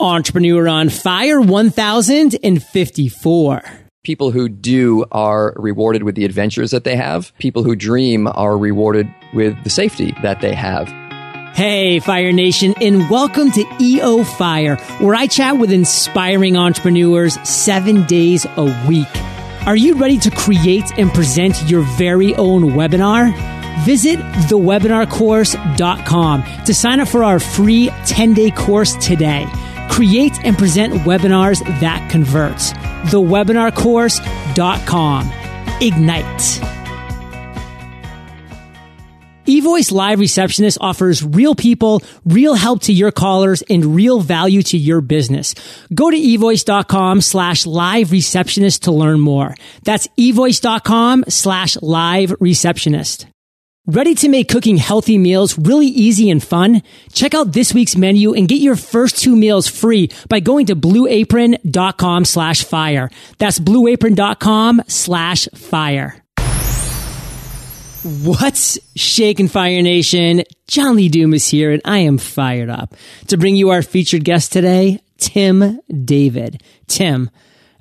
Entrepreneur on Fire 1054. People who do are rewarded with the adventures that they have. People who dream are rewarded with the safety that they have. Hey, Fire Nation, and welcome to EO Fire, where I chat with inspiring entrepreneurs seven days a week. Are you ready to create and present your very own webinar? Visit thewebinarcourse.com to sign up for our free 10 day course today. Create and present webinars that converts. Thewebinarcourse.com. Ignite. eVoice Live Receptionist offers real people, real help to your callers, and real value to your business. Go to evoice.com slash live receptionist to learn more. That's evoice.com slash live receptionist. Ready to make cooking healthy meals really easy and fun? Check out this week's menu and get your first two meals free by going to blueapron.com slash fire. That's blueapron.com slash fire. What's shaking Fire Nation? John Lee Dumas here and I am fired up to bring you our featured guest today, Tim David. Tim,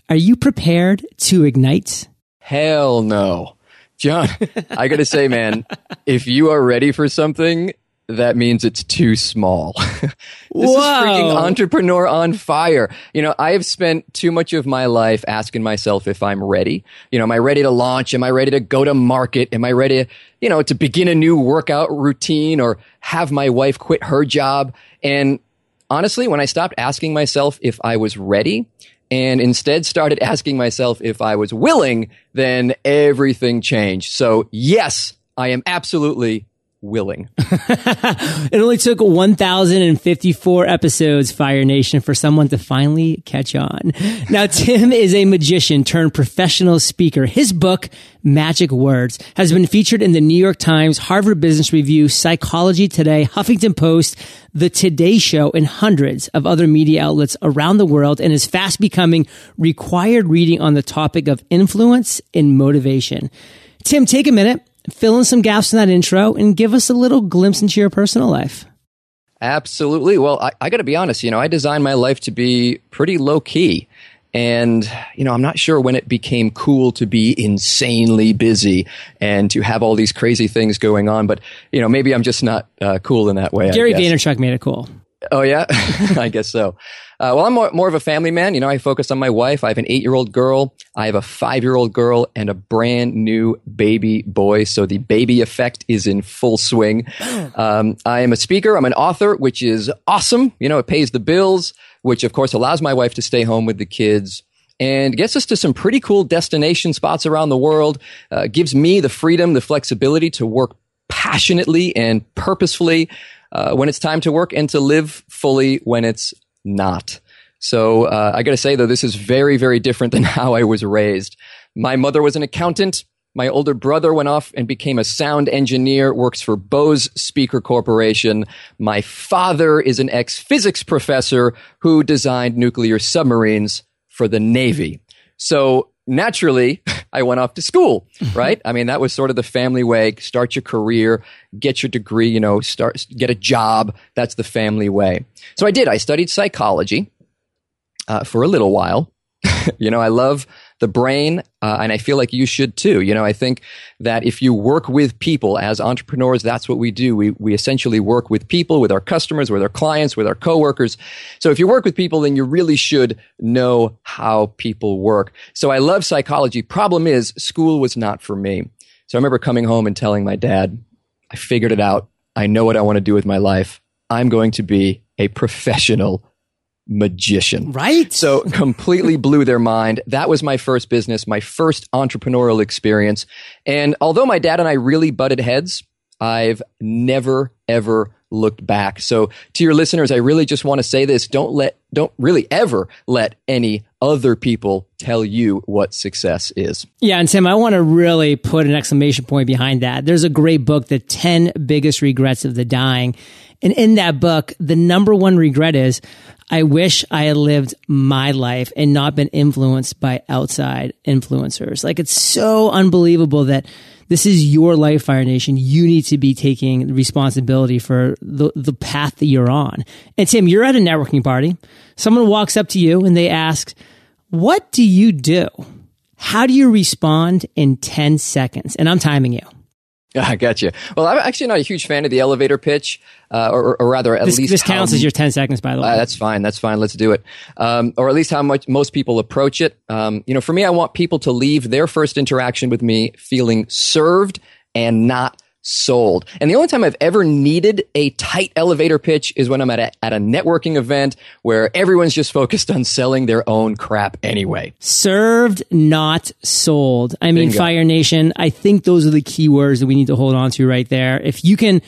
are you prepared to ignite? Hell no. John, I got to say, man, if you are ready for something, that means it's too small. this Whoa. is freaking entrepreneur on fire. You know, I have spent too much of my life asking myself if I'm ready. You know, am I ready to launch? Am I ready to go to market? Am I ready, to, you know, to begin a new workout routine or have my wife quit her job? And honestly, when I stopped asking myself if I was ready, and instead started asking myself if I was willing, then everything changed. So yes, I am absolutely willing. it only took 1,054 episodes, Fire Nation, for someone to finally catch on. Now, Tim is a magician turned professional speaker. His book, Magic Words, has been featured in the New York Times, Harvard Business Review, Psychology Today, Huffington Post, The Today Show, and hundreds of other media outlets around the world and is fast becoming required reading on the topic of influence and motivation. Tim, take a minute fill in some gaps in that intro and give us a little glimpse into your personal life. Absolutely. Well, I, I got to be honest. You know, I designed my life to be pretty low key. And, you know, I'm not sure when it became cool to be insanely busy and to have all these crazy things going on. But, you know, maybe I'm just not uh, cool in that way. Gary Vaynerchuk made it cool. Oh, yeah? I guess so. Uh, well, I'm more, more of a family man. You know, I focus on my wife. I have an eight year old girl. I have a five year old girl and a brand new baby boy. So the baby effect is in full swing. Um, I am a speaker. I'm an author, which is awesome. You know, it pays the bills, which of course allows my wife to stay home with the kids and gets us to some pretty cool destination spots around the world. Uh, gives me the freedom, the flexibility to work passionately and purposefully uh, when it's time to work and to live fully when it's not. So uh, I got to say though, this is very, very different than how I was raised. My mother was an accountant. My older brother went off and became a sound engineer, works for Bose Speaker Corporation. My father is an ex physics professor who designed nuclear submarines for the Navy. So naturally, I went off to school, right? I mean, that was sort of the family way. Start your career, get your degree, you know, start, get a job. That's the family way. So I did. I studied psychology uh, for a little while. you know, I love the brain, uh, and I feel like you should too. You know, I think that if you work with people as entrepreneurs, that's what we do. We we essentially work with people, with our customers, with our clients, with our coworkers. So if you work with people, then you really should know how people work. So I love psychology. Problem is, school was not for me. So I remember coming home and telling my dad, I figured it out. I know what I want to do with my life. I'm going to be a professional magician. Right? So completely blew their mind. That was my first business, my first entrepreneurial experience. And although my dad and I really butted heads, I've never ever looked back. So to your listeners, I really just want to say this. Don't let, don't really ever let any other people tell you what success is. Yeah. And Tim, I want to really put an exclamation point behind that. There's a great book, The 10 Biggest Regrets of the Dying. And in that book, the number one regret is I wish I had lived my life and not been influenced by outside influencers. Like it's so unbelievable that this is your life, Fire Nation. You need to be taking responsibility for the, the path that you're on. And Tim, you're at a networking party. Someone walks up to you and they ask, what do you do? How do you respond in 10 seconds? And I'm timing you. I got you. Well, I'm actually not a huge fan of the elevator pitch, uh, or, or, rather, at this, least this counts as your ten seconds. By the way, uh, that's fine. That's fine. Let's do it. Um, or at least how much most people approach it. Um, you know, for me, I want people to leave their first interaction with me feeling served and not sold. And the only time I've ever needed a tight elevator pitch is when I'm at a, at a networking event where everyone's just focused on selling their own crap anyway. Served, not sold. I mean, Bingo. Fire Nation, I think those are the key words that we need to hold on to right there. If you can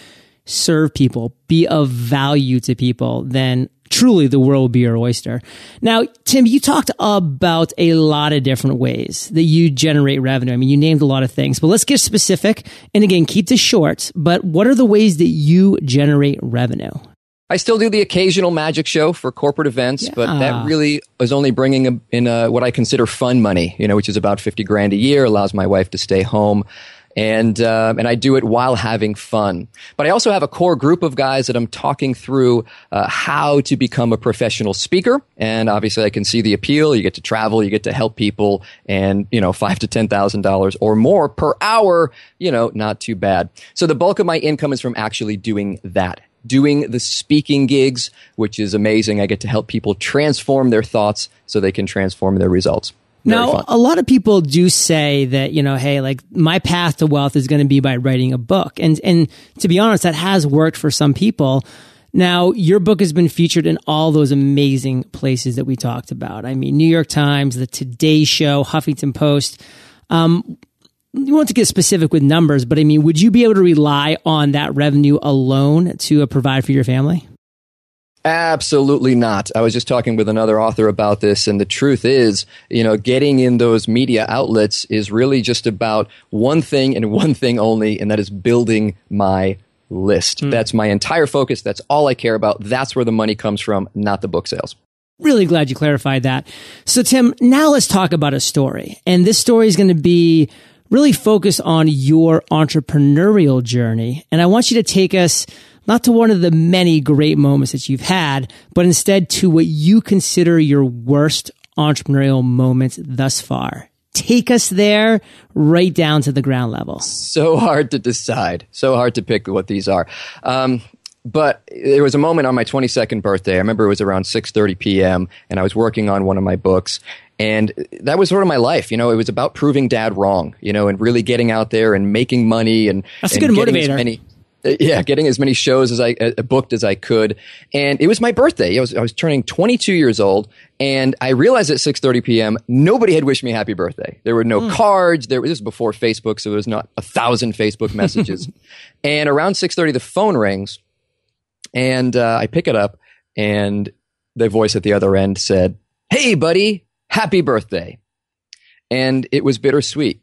serve people, be of value to people, then truly the world will be your oyster. Now, Tim, you talked about a lot of different ways that you generate revenue. I mean, you named a lot of things, but let's get specific. And again, keep this short, but what are the ways that you generate revenue? I still do the occasional magic show for corporate events, yeah. but that really is only bringing in a, what I consider fun money, you know, which is about 50 grand a year, allows my wife to stay home and uh, and I do it while having fun. But I also have a core group of guys that I'm talking through uh, how to become a professional speaker. And obviously, I can see the appeal. You get to travel, you get to help people, and you know, five to ten thousand dollars or more per hour. You know, not too bad. So the bulk of my income is from actually doing that. Doing the speaking gigs, which is amazing. I get to help people transform their thoughts so they can transform their results now, fun. a lot of people do say that, you know, hey, like my path to wealth is going to be by writing a book. And, and to be honest, that has worked for some people. Now, your book has been featured in all those amazing places that we talked about. I mean, New York Times, the Today Show, Huffington Post. Um, you want to get specific with numbers, but I mean, would you be able to rely on that revenue alone to uh, provide for your family? Absolutely not. I was just talking with another author about this, and the truth is, you know, getting in those media outlets is really just about one thing and one thing only, and that is building my list. Mm. That's my entire focus. That's all I care about. That's where the money comes from, not the book sales. Really glad you clarified that. So, Tim, now let's talk about a story. And this story is going to be really focused on your entrepreneurial journey. And I want you to take us not to one of the many great moments that you've had, but instead to what you consider your worst entrepreneurial moments thus far. Take us there right down to the ground level. So hard to decide. So hard to pick what these are. Um, but there was a moment on my 22nd birthday. I remember it was around 6:30 p.m. and I was working on one of my books and that was sort of my life. You know, it was about proving dad wrong, you know, and really getting out there and making money and That's and a good motivator. Many, yeah, getting as many shows as I uh, booked as I could, and it was my birthday. I was I was turning 22 years old, and I realized at 6:30 p.m. nobody had wished me happy birthday. There were no mm. cards. There was this was before Facebook, so there was not a thousand Facebook messages. and around 6:30, the phone rings, and uh, I pick it up, and the voice at the other end said, "Hey, buddy, happy birthday," and it was bittersweet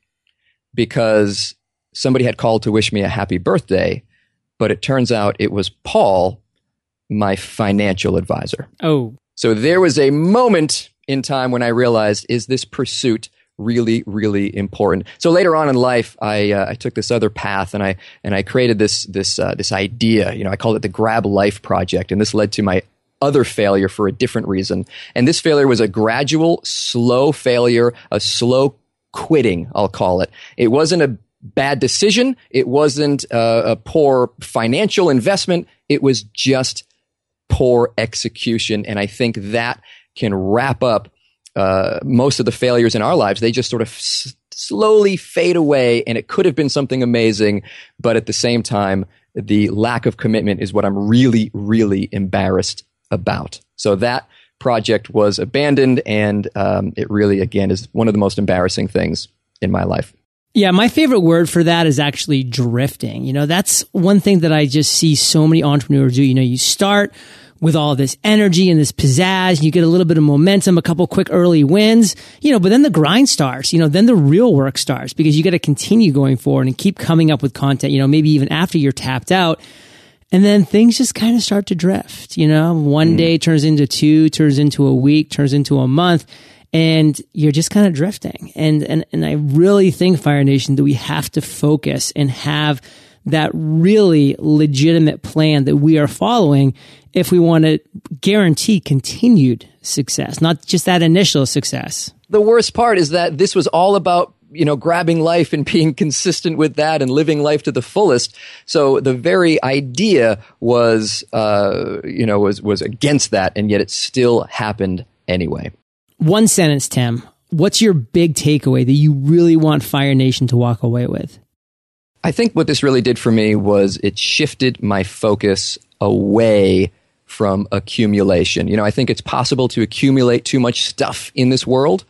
because somebody had called to wish me a happy birthday but it turns out it was Paul, my financial advisor. Oh. So there was a moment in time when I realized, is this pursuit really, really important? So later on in life, I, uh, I took this other path and I, and I created this, this, uh, this idea. You know, I called it the Grab Life Project. And this led to my other failure for a different reason. And this failure was a gradual, slow failure, a slow quitting, I'll call it. It wasn't a bad decision. It wasn't a, a poor financial investment. It was just poor execution. And I think that can wrap up uh, most of the failures in our lives. They just sort of s- slowly fade away, and it could have been something amazing. But at the same time, the lack of commitment is what I'm really, really embarrassed about. So that project was abandoned, and um, it really, again, is one of the most embarrassing things in my life. Yeah, my favorite word for that is actually drifting. You know, that's one thing that I just see so many entrepreneurs do. You know, you start with all this energy and this pizzazz, you get a little bit of momentum, a couple quick early wins, you know, but then the grind starts, you know, then the real work starts because you got to continue going forward and keep coming up with content, you know, maybe even after you're tapped out. And then things just kind of start to drift, you know, one mm. day turns into two, turns into a week, turns into a month, and you're just kind of drifting. And, and, and I really think Fire Nation that we have to focus and have that really legitimate plan that we are following if we want to guarantee continued success, not just that initial success. The worst part is that this was all about you know, grabbing life and being consistent with that and living life to the fullest. So the very idea was, uh, you know, was, was against that. And yet it still happened anyway. One sentence, Tim. What's your big takeaway that you really want Fire Nation to walk away with? I think what this really did for me was it shifted my focus away from accumulation. You know, I think it's possible to accumulate too much stuff in this world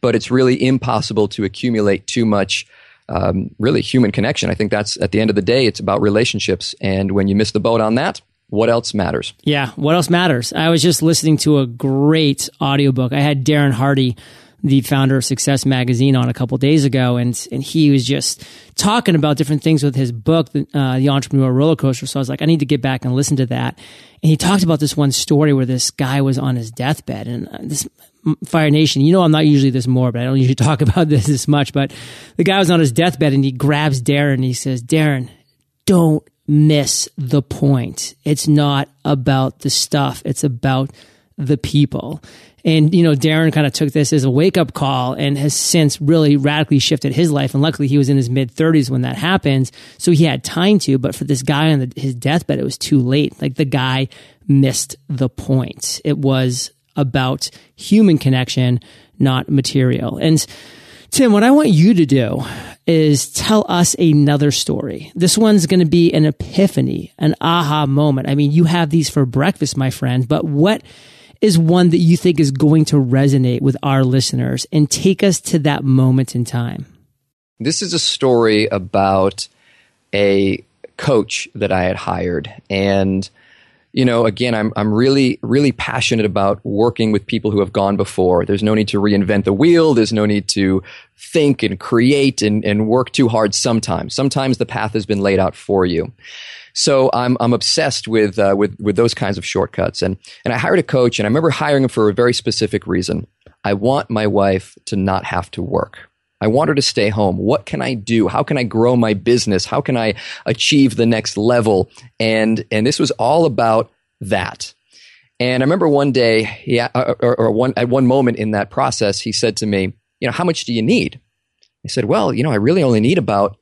but it's really impossible to accumulate too much um, really human connection. I think that's at the end of the day, it's about relationships. And when you miss the boat on that, what else matters? Yeah, what else matters? I was just listening to a great audiobook. I had Darren Hardy, the founder of Success Magazine, on a couple days ago, and and he was just talking about different things with his book, uh, The Entrepreneur Roller Coaster. So I was like, I need to get back and listen to that. And he talked about this one story where this guy was on his deathbed, and uh, this Fire Nation, you know, I'm not usually this morbid. I don't usually talk about this this much, but the guy was on his deathbed and he grabs Darren and he says, Darren, don't miss the point. It's not about the stuff. It's about the people. And, you know, Darren kind of took this as a wake up call and has since really radically shifted his life. And luckily he was in his mid 30s when that happened. So he had time to. But for this guy on the, his deathbed, it was too late. Like the guy missed the point. It was about human connection, not material. And Tim, what I want you to do is tell us another story. This one's going to be an epiphany, an aha moment. I mean, you have these for breakfast, my friend, but what is one that you think is going to resonate with our listeners and take us to that moment in time? This is a story about a coach that I had hired and you know, again, I'm, I'm really, really passionate about working with people who have gone before. There's no need to reinvent the wheel. There's no need to think and create and, and work too hard sometimes. Sometimes the path has been laid out for you. So I'm, I'm obsessed with, uh, with, with those kinds of shortcuts. And, and I hired a coach and I remember hiring him for a very specific reason. I want my wife to not have to work. I want her to stay home. What can I do? How can I grow my business? How can I achieve the next level? And, and this was all about that. And I remember one day, yeah, or, or one, at one moment in that process, he said to me, you know, how much do you need? I said, well, you know, I really only need about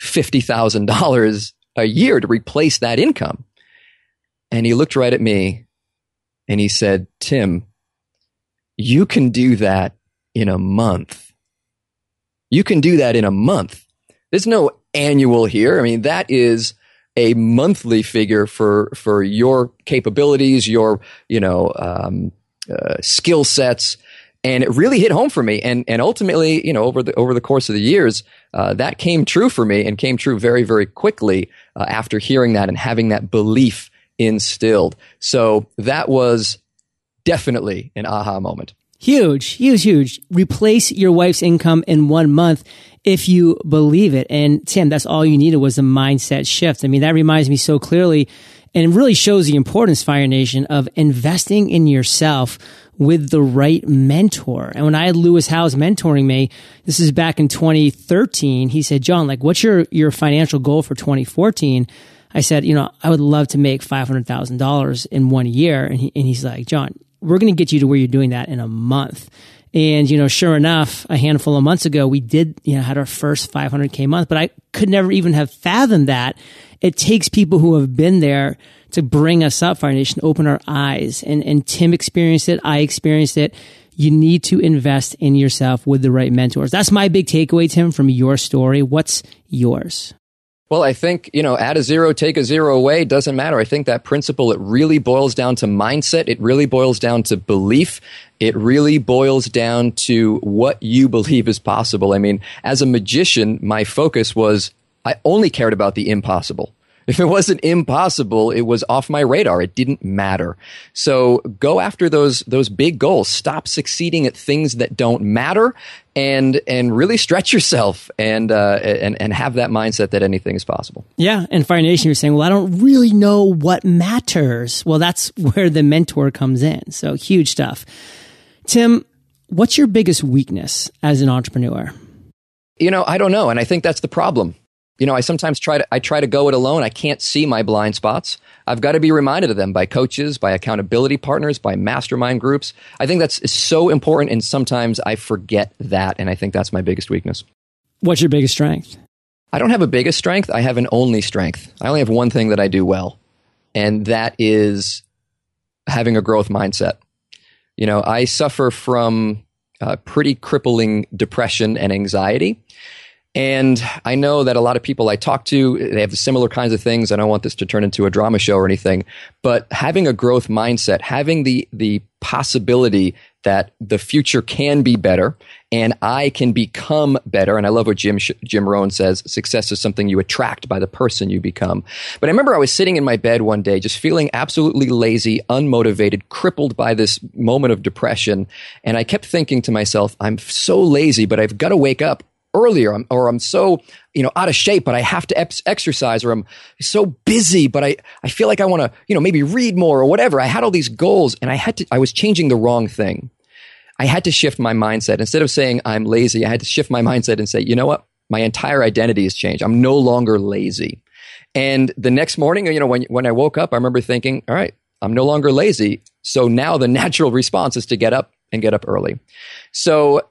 $50,000 a year to replace that income. And he looked right at me and he said, Tim, you can do that in a month. You can do that in a month. There's no annual here. I mean, that is a monthly figure for for your capabilities, your you know um, uh, skill sets, and it really hit home for me. And and ultimately, you know, over the over the course of the years, uh, that came true for me, and came true very very quickly uh, after hearing that and having that belief instilled. So that was definitely an aha moment. Huge, huge, huge. Replace your wife's income in one month if you believe it. And Tim, that's all you needed was a mindset shift. I mean, that reminds me so clearly and it really shows the importance, Fire Nation, of investing in yourself with the right mentor. And when I had Lewis Howes mentoring me, this is back in 2013, he said, John, like, what's your, your financial goal for 2014? I said, you know, I would love to make $500,000 in one year. And, he, and he's like, John, we're going to get you to where you're doing that in a month. And, you know, sure enough, a handful of months ago, we did, you know, had our first 500K month, but I could never even have fathomed that. It takes people who have been there to bring us up, Fire Nation, open our eyes. And, and Tim experienced it. I experienced it. You need to invest in yourself with the right mentors. That's my big takeaway, Tim, from your story. What's yours? Well, I think, you know, add a zero, take a zero away, doesn't matter. I think that principle, it really boils down to mindset. It really boils down to belief. It really boils down to what you believe is possible. I mean, as a magician, my focus was I only cared about the impossible. If it wasn't impossible, it was off my radar. It didn't matter. So go after those those big goals. Stop succeeding at things that don't matter, and and really stretch yourself and uh, and and have that mindset that anything is possible. Yeah, and Fire Nation, you're saying, well, I don't really know what matters. Well, that's where the mentor comes in. So huge stuff. Tim, what's your biggest weakness as an entrepreneur? You know, I don't know, and I think that's the problem. You know, I sometimes try to I try to go it alone. I can't see my blind spots. I've got to be reminded of them by coaches, by accountability partners, by mastermind groups. I think that's so important and sometimes I forget that and I think that's my biggest weakness. What's your biggest strength? I don't have a biggest strength. I have an only strength. I only have one thing that I do well, and that is having a growth mindset. You know, I suffer from uh, pretty crippling depression and anxiety. And I know that a lot of people I talk to, they have similar kinds of things. I don't want this to turn into a drama show or anything, but having a growth mindset, having the, the possibility that the future can be better and I can become better. And I love what Jim, Jim Rohn says, success is something you attract by the person you become. But I remember I was sitting in my bed one day, just feeling absolutely lazy, unmotivated, crippled by this moment of depression. And I kept thinking to myself, I'm so lazy, but I've got to wake up earlier I'm, or I'm so, you know, out of shape, but I have to ex- exercise or I'm so busy, but I, I feel like I want to, you know, maybe read more or whatever. I had all these goals and I had to, I was changing the wrong thing. I had to shift my mindset. Instead of saying I'm lazy, I had to shift my mindset and say, you know what? My entire identity has changed. I'm no longer lazy. And the next morning, you know, when, when I woke up, I remember thinking, all right, I'm no longer lazy. So now the natural response is to get up and get up early. So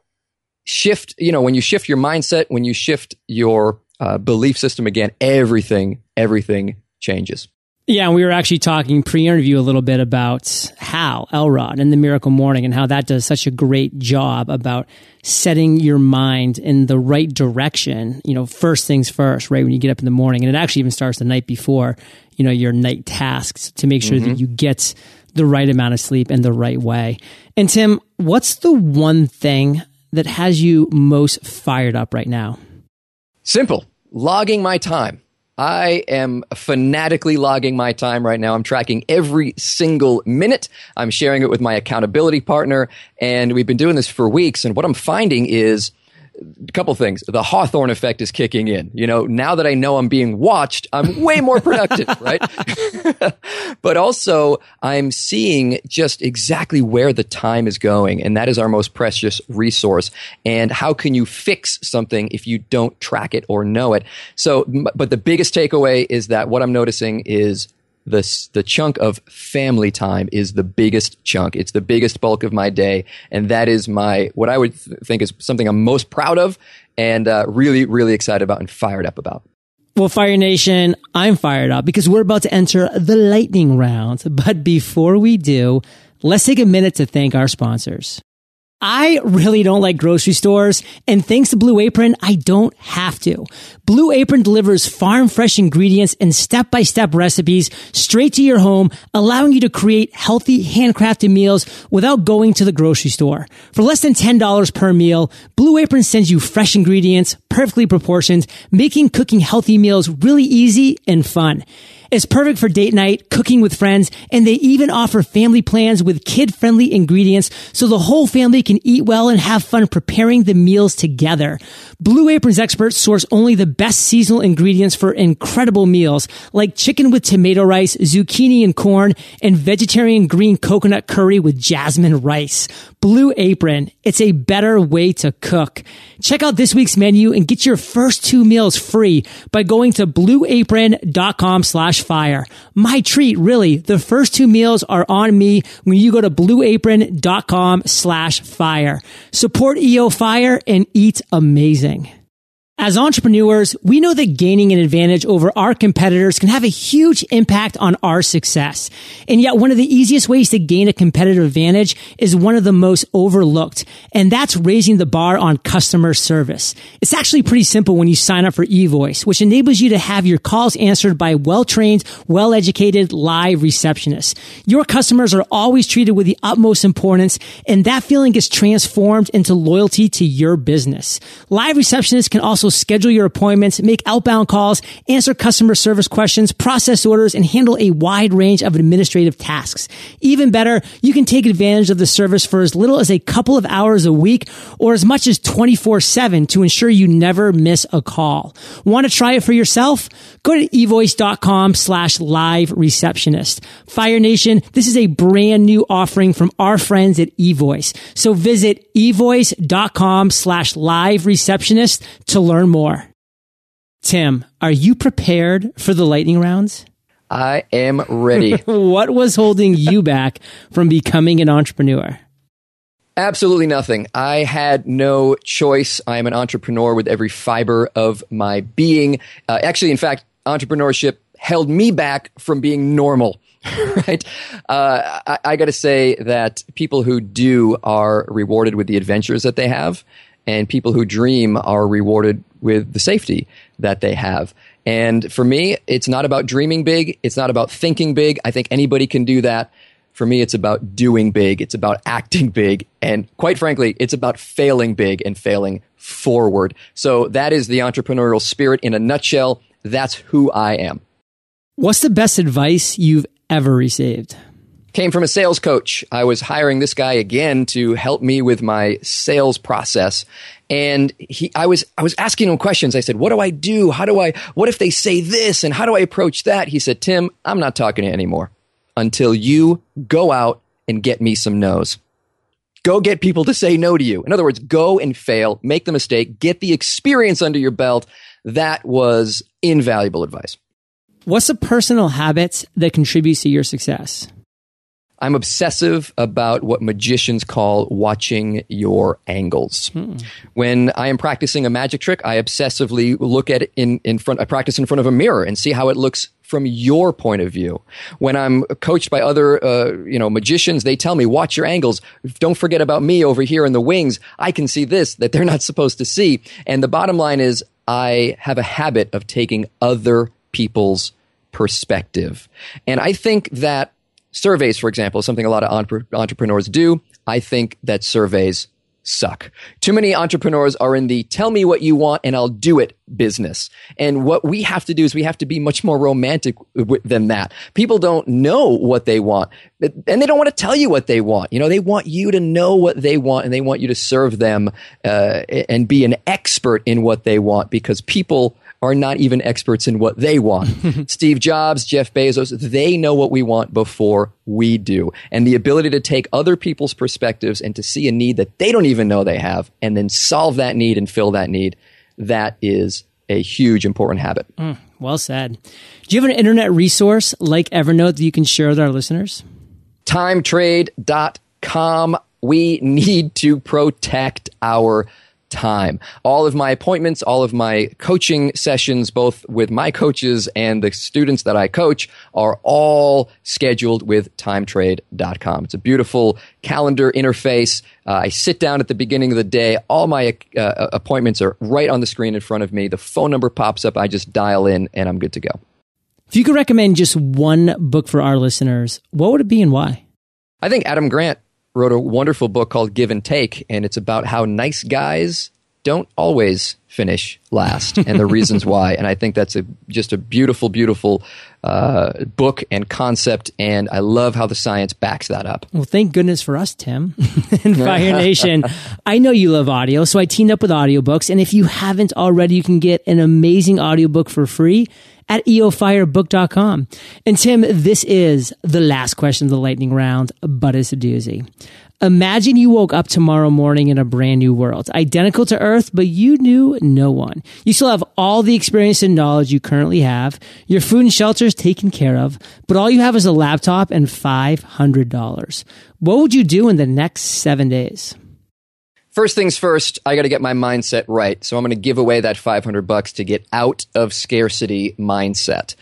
shift, you know, when you shift your mindset, when you shift your uh, belief system again, everything, everything changes. Yeah, and we were actually talking pre-interview a little bit about Hal Elrod and the Miracle Morning and how that does such a great job about setting your mind in the right direction. You know, first things first, right when you get up in the morning, and it actually even starts the night before. You know, your night tasks to make sure mm-hmm. that you get the right amount of sleep in the right way. And Tim, what's the one thing that has you most fired up right now? Simple. Logging my time. I am fanatically logging my time right now. I'm tracking every single minute. I'm sharing it with my accountability partner. And we've been doing this for weeks. And what I'm finding is a couple things. The Hawthorne effect is kicking in. You know, now that I know I'm being watched, I'm way more productive, right? but also I'm seeing just exactly where the time is going. And that is our most precious resource. And how can you fix something if you don't track it or know it? So, but the biggest takeaway is that what I'm noticing is the the chunk of family time is the biggest chunk. It's the biggest bulk of my day, and that is my what I would th- think is something I'm most proud of, and uh, really, really excited about and fired up about. Well, Fire Nation, I'm fired up because we're about to enter the lightning round. But before we do, let's take a minute to thank our sponsors. I really don't like grocery stores, and thanks to Blue Apron, I don't have to. Blue Apron delivers farm fresh ingredients and step by step recipes straight to your home, allowing you to create healthy, handcrafted meals without going to the grocery store. For less than $10 per meal, Blue Apron sends you fresh ingredients, perfectly proportioned, making cooking healthy meals really easy and fun. It's perfect for date night, cooking with friends, and they even offer family plans with kid-friendly ingredients so the whole family can eat well and have fun preparing the meals together. Blue Apron's experts source only the best seasonal ingredients for incredible meals like chicken with tomato rice, zucchini and corn, and vegetarian green coconut curry with jasmine rice. Blue Apron, it's a better way to cook. Check out this week's menu and get your first two meals free by going to blueapron.com slash fire. My treat, really. The first two meals are on me when you go to blueapron.com slash fire. Support EO Fire and eat amazing. As entrepreneurs, we know that gaining an advantage over our competitors can have a huge impact on our success. And yet one of the easiest ways to gain a competitive advantage is one of the most overlooked. And that's raising the bar on customer service. It's actually pretty simple when you sign up for eVoice, which enables you to have your calls answered by well-trained, well-educated live receptionists. Your customers are always treated with the utmost importance and that feeling gets transformed into loyalty to your business. Live receptionists can also will schedule your appointments, make outbound calls, answer customer service questions, process orders, and handle a wide range of administrative tasks. Even better, you can take advantage of the service for as little as a couple of hours a week or as much as 24-7 to ensure you never miss a call. Want to try it for yourself? Go to evoice.com slash live receptionist. Fire Nation, this is a brand new offering from our friends at eVoice. So visit evoice.com slash live receptionist to learn more. Tim, are you prepared for the lightning rounds? I am ready. what was holding you back from becoming an entrepreneur? Absolutely nothing. I had no choice. I am an entrepreneur with every fiber of my being. Uh, actually, in fact, entrepreneurship held me back from being normal. right? Uh, I, I got to say that people who do are rewarded with the adventures that they have, and people who dream are rewarded with the safety that they have. And for me, it's not about dreaming big. It's not about thinking big. I think anybody can do that. For me, it's about doing big. It's about acting big. And quite frankly, it's about failing big and failing forward. So that is the entrepreneurial spirit in a nutshell. That's who I am. What's the best advice you've ever received? Came from a sales coach. I was hiring this guy again to help me with my sales process. And he, I was, I was asking him questions. I said, what do I do? How do I, what if they say this? And how do I approach that? He said, Tim, I'm not talking to you anymore until you go out and get me some no's. Go get people to say no to you. In other words, go and fail, make the mistake, get the experience under your belt. That was invaluable advice. What's a personal habit that contributes to your success? I'm obsessive about what magicians call watching your angles. Hmm. When I am practicing a magic trick, I obsessively look at it in, in front, I practice in front of a mirror and see how it looks from your point of view. When I'm coached by other, uh, you know, magicians, they tell me, watch your angles. Don't forget about me over here in the wings. I can see this that they're not supposed to see. And the bottom line is I have a habit of taking other people's perspective. And I think that surveys, for example, is something a lot of entre- entrepreneurs do. I think that surveys suck. Too many entrepreneurs are in the tell me what you want and I'll do it business. And what we have to do is we have to be much more romantic than that. People don't know what they want and they don't want to tell you what they want. You know, they want you to know what they want and they want you to serve them uh, and be an expert in what they want because people are not even experts in what they want. Steve Jobs, Jeff Bezos, they know what we want before we do. And the ability to take other people's perspectives and to see a need that they don't even know they have and then solve that need and fill that need, that is a huge important habit. Mm, well said. Do you have an internet resource like Evernote that you can share with our listeners? Timetrade.com. We need to protect our time. All of my appointments, all of my coaching sessions, both with my coaches and the students that I coach, are all scheduled with timetrade.com. It's a beautiful calendar interface. Uh, I sit down at the beginning of the day. All my uh, appointments are right on the screen in front of me. The phone number pops up. I just dial in and I'm good to go. If you could recommend just one book for our listeners, what would it be and why? I think Adam Grant wrote a wonderful book called Give and Take, and it's about how nice guys don't always finish last and the reasons why. And I think that's a just a beautiful, beautiful uh, book and concept. And I love how the science backs that up. Well, thank goodness for us, Tim and Fire Nation. I know you love audio, so I teamed up with audiobooks. And if you haven't already, you can get an amazing audiobook for free at eofirebook.com. And Tim, this is the last question of the lightning round, but it's a doozy. Imagine you woke up tomorrow morning in a brand new world, identical to Earth, but you knew no one. You still have all the experience and knowledge you currently have. Your food and shelter is taken care of, but all you have is a laptop and $500. What would you do in the next seven days? First things first, I got to get my mindset right. So I'm going to give away that 500 bucks to get out of scarcity mindset.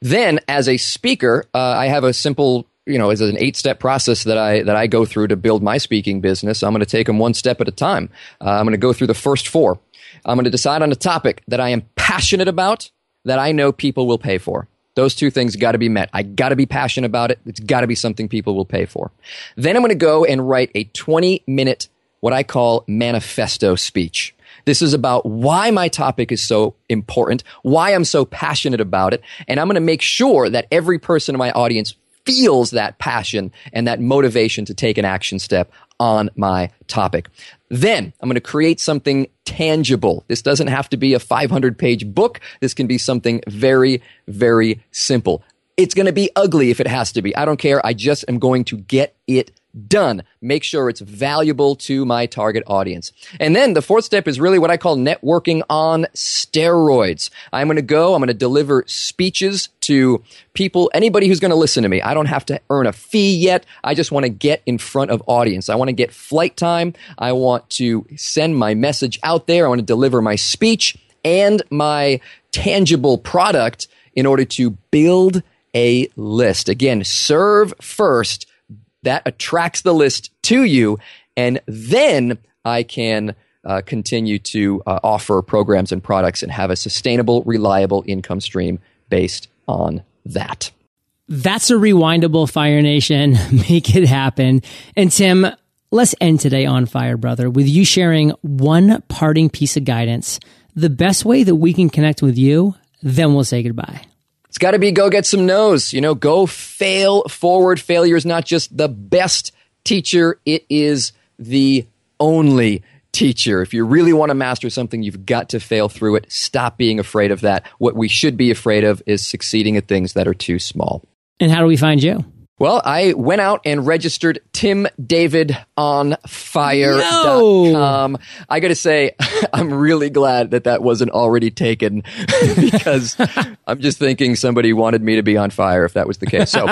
Then, as a speaker, uh, I have a simple you know, as an eight step process that I that I go through to build my speaking business. I'm going to take them one step at a time. Uh, I'm going to go through the first four. I'm going to decide on a topic that I am passionate about that I know people will pay for. Those two things got to be met. I got to be passionate about it. It's got to be something people will pay for. Then I'm going to go and write a 20 minute, what I call manifesto speech. This is about why my topic is so important, why I'm so passionate about it, and I'm going to make sure that every person in my audience feels that passion and that motivation to take an action step on my topic. Then I'm going to create something tangible. This doesn't have to be a 500 page book. This can be something very, very simple. It's going to be ugly if it has to be. I don't care. I just am going to get it done. Make sure it's valuable to my target audience. And then the fourth step is really what I call networking on steroids. I'm going to go, I'm going to deliver speeches to people, anybody who's going to listen to me. I don't have to earn a fee yet. I just want to get in front of audience. I want to get flight time. I want to send my message out there. I want to deliver my speech and my tangible product in order to build a list. Again, serve first that attracts the list to you. And then I can uh, continue to uh, offer programs and products and have a sustainable, reliable income stream based on that. That's a rewindable Fire Nation. Make it happen. And Tim, let's end today on fire, brother, with you sharing one parting piece of guidance, the best way that we can connect with you. Then we'll say goodbye. It's got to be go get some no's. You know, go fail forward. Failure is not just the best teacher, it is the only teacher. If you really want to master something, you've got to fail through it. Stop being afraid of that. What we should be afraid of is succeeding at things that are too small. And how do we find you? Well, I went out and registered Tim David on fire.com. No. I got to say, I'm really glad that that wasn't already taken because I'm just thinking somebody wanted me to be on fire if that was the case. So,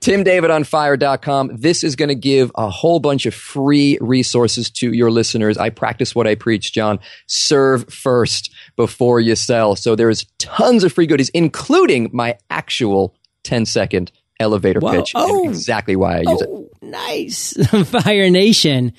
timdavidonfire.com. This is going to give a whole bunch of free resources to your listeners. I practice what I preach, John. Serve first before you sell. So there's tons of free goodies, including my actual 10 second elevator Whoa. pitch. Oh, exactly why I use oh, it. Nice. Fire Nation.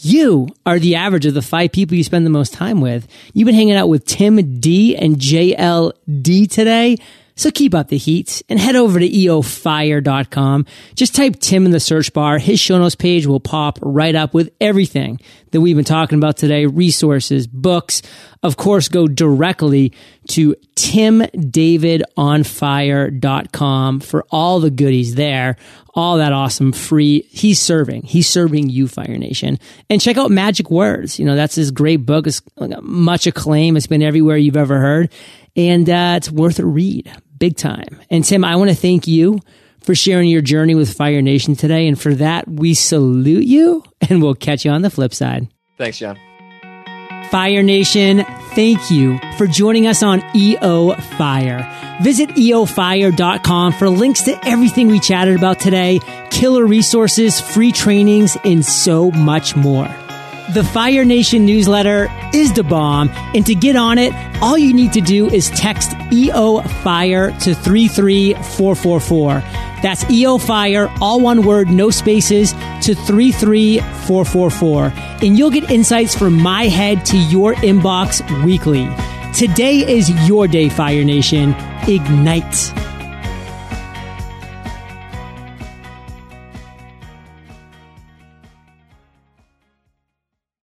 You are the average of the five people you spend the most time with. You've been hanging out with Tim D and JLD today. So keep up the heat and head over to eofire.com. Just type Tim in the search bar. His show notes page will pop right up with everything that we've been talking about today, resources, books. Of course, go directly to timdavidonfire.com for all the goodies there, all that awesome free. He's serving. He's serving you, Fire Nation. And check out Magic Words. You know, that's his great book. It's much acclaim. It's been everywhere you've ever heard. And uh, it's worth a read big time. And Tim, I want to thank you for sharing your journey with Fire Nation today. And for that, we salute you and we'll catch you on the flip side. Thanks, John. Fire Nation, thank you for joining us on EO Fire. Visit eofire.com for links to everything we chatted about today, killer resources, free trainings, and so much more. The Fire Nation newsletter is the bomb, and to get on it, all you need to do is text EO Fire to 33444. That's EO Fire, all one word, no spaces, to 33444. And you'll get insights from my head to your inbox weekly. Today is your day, Fire Nation. Ignite.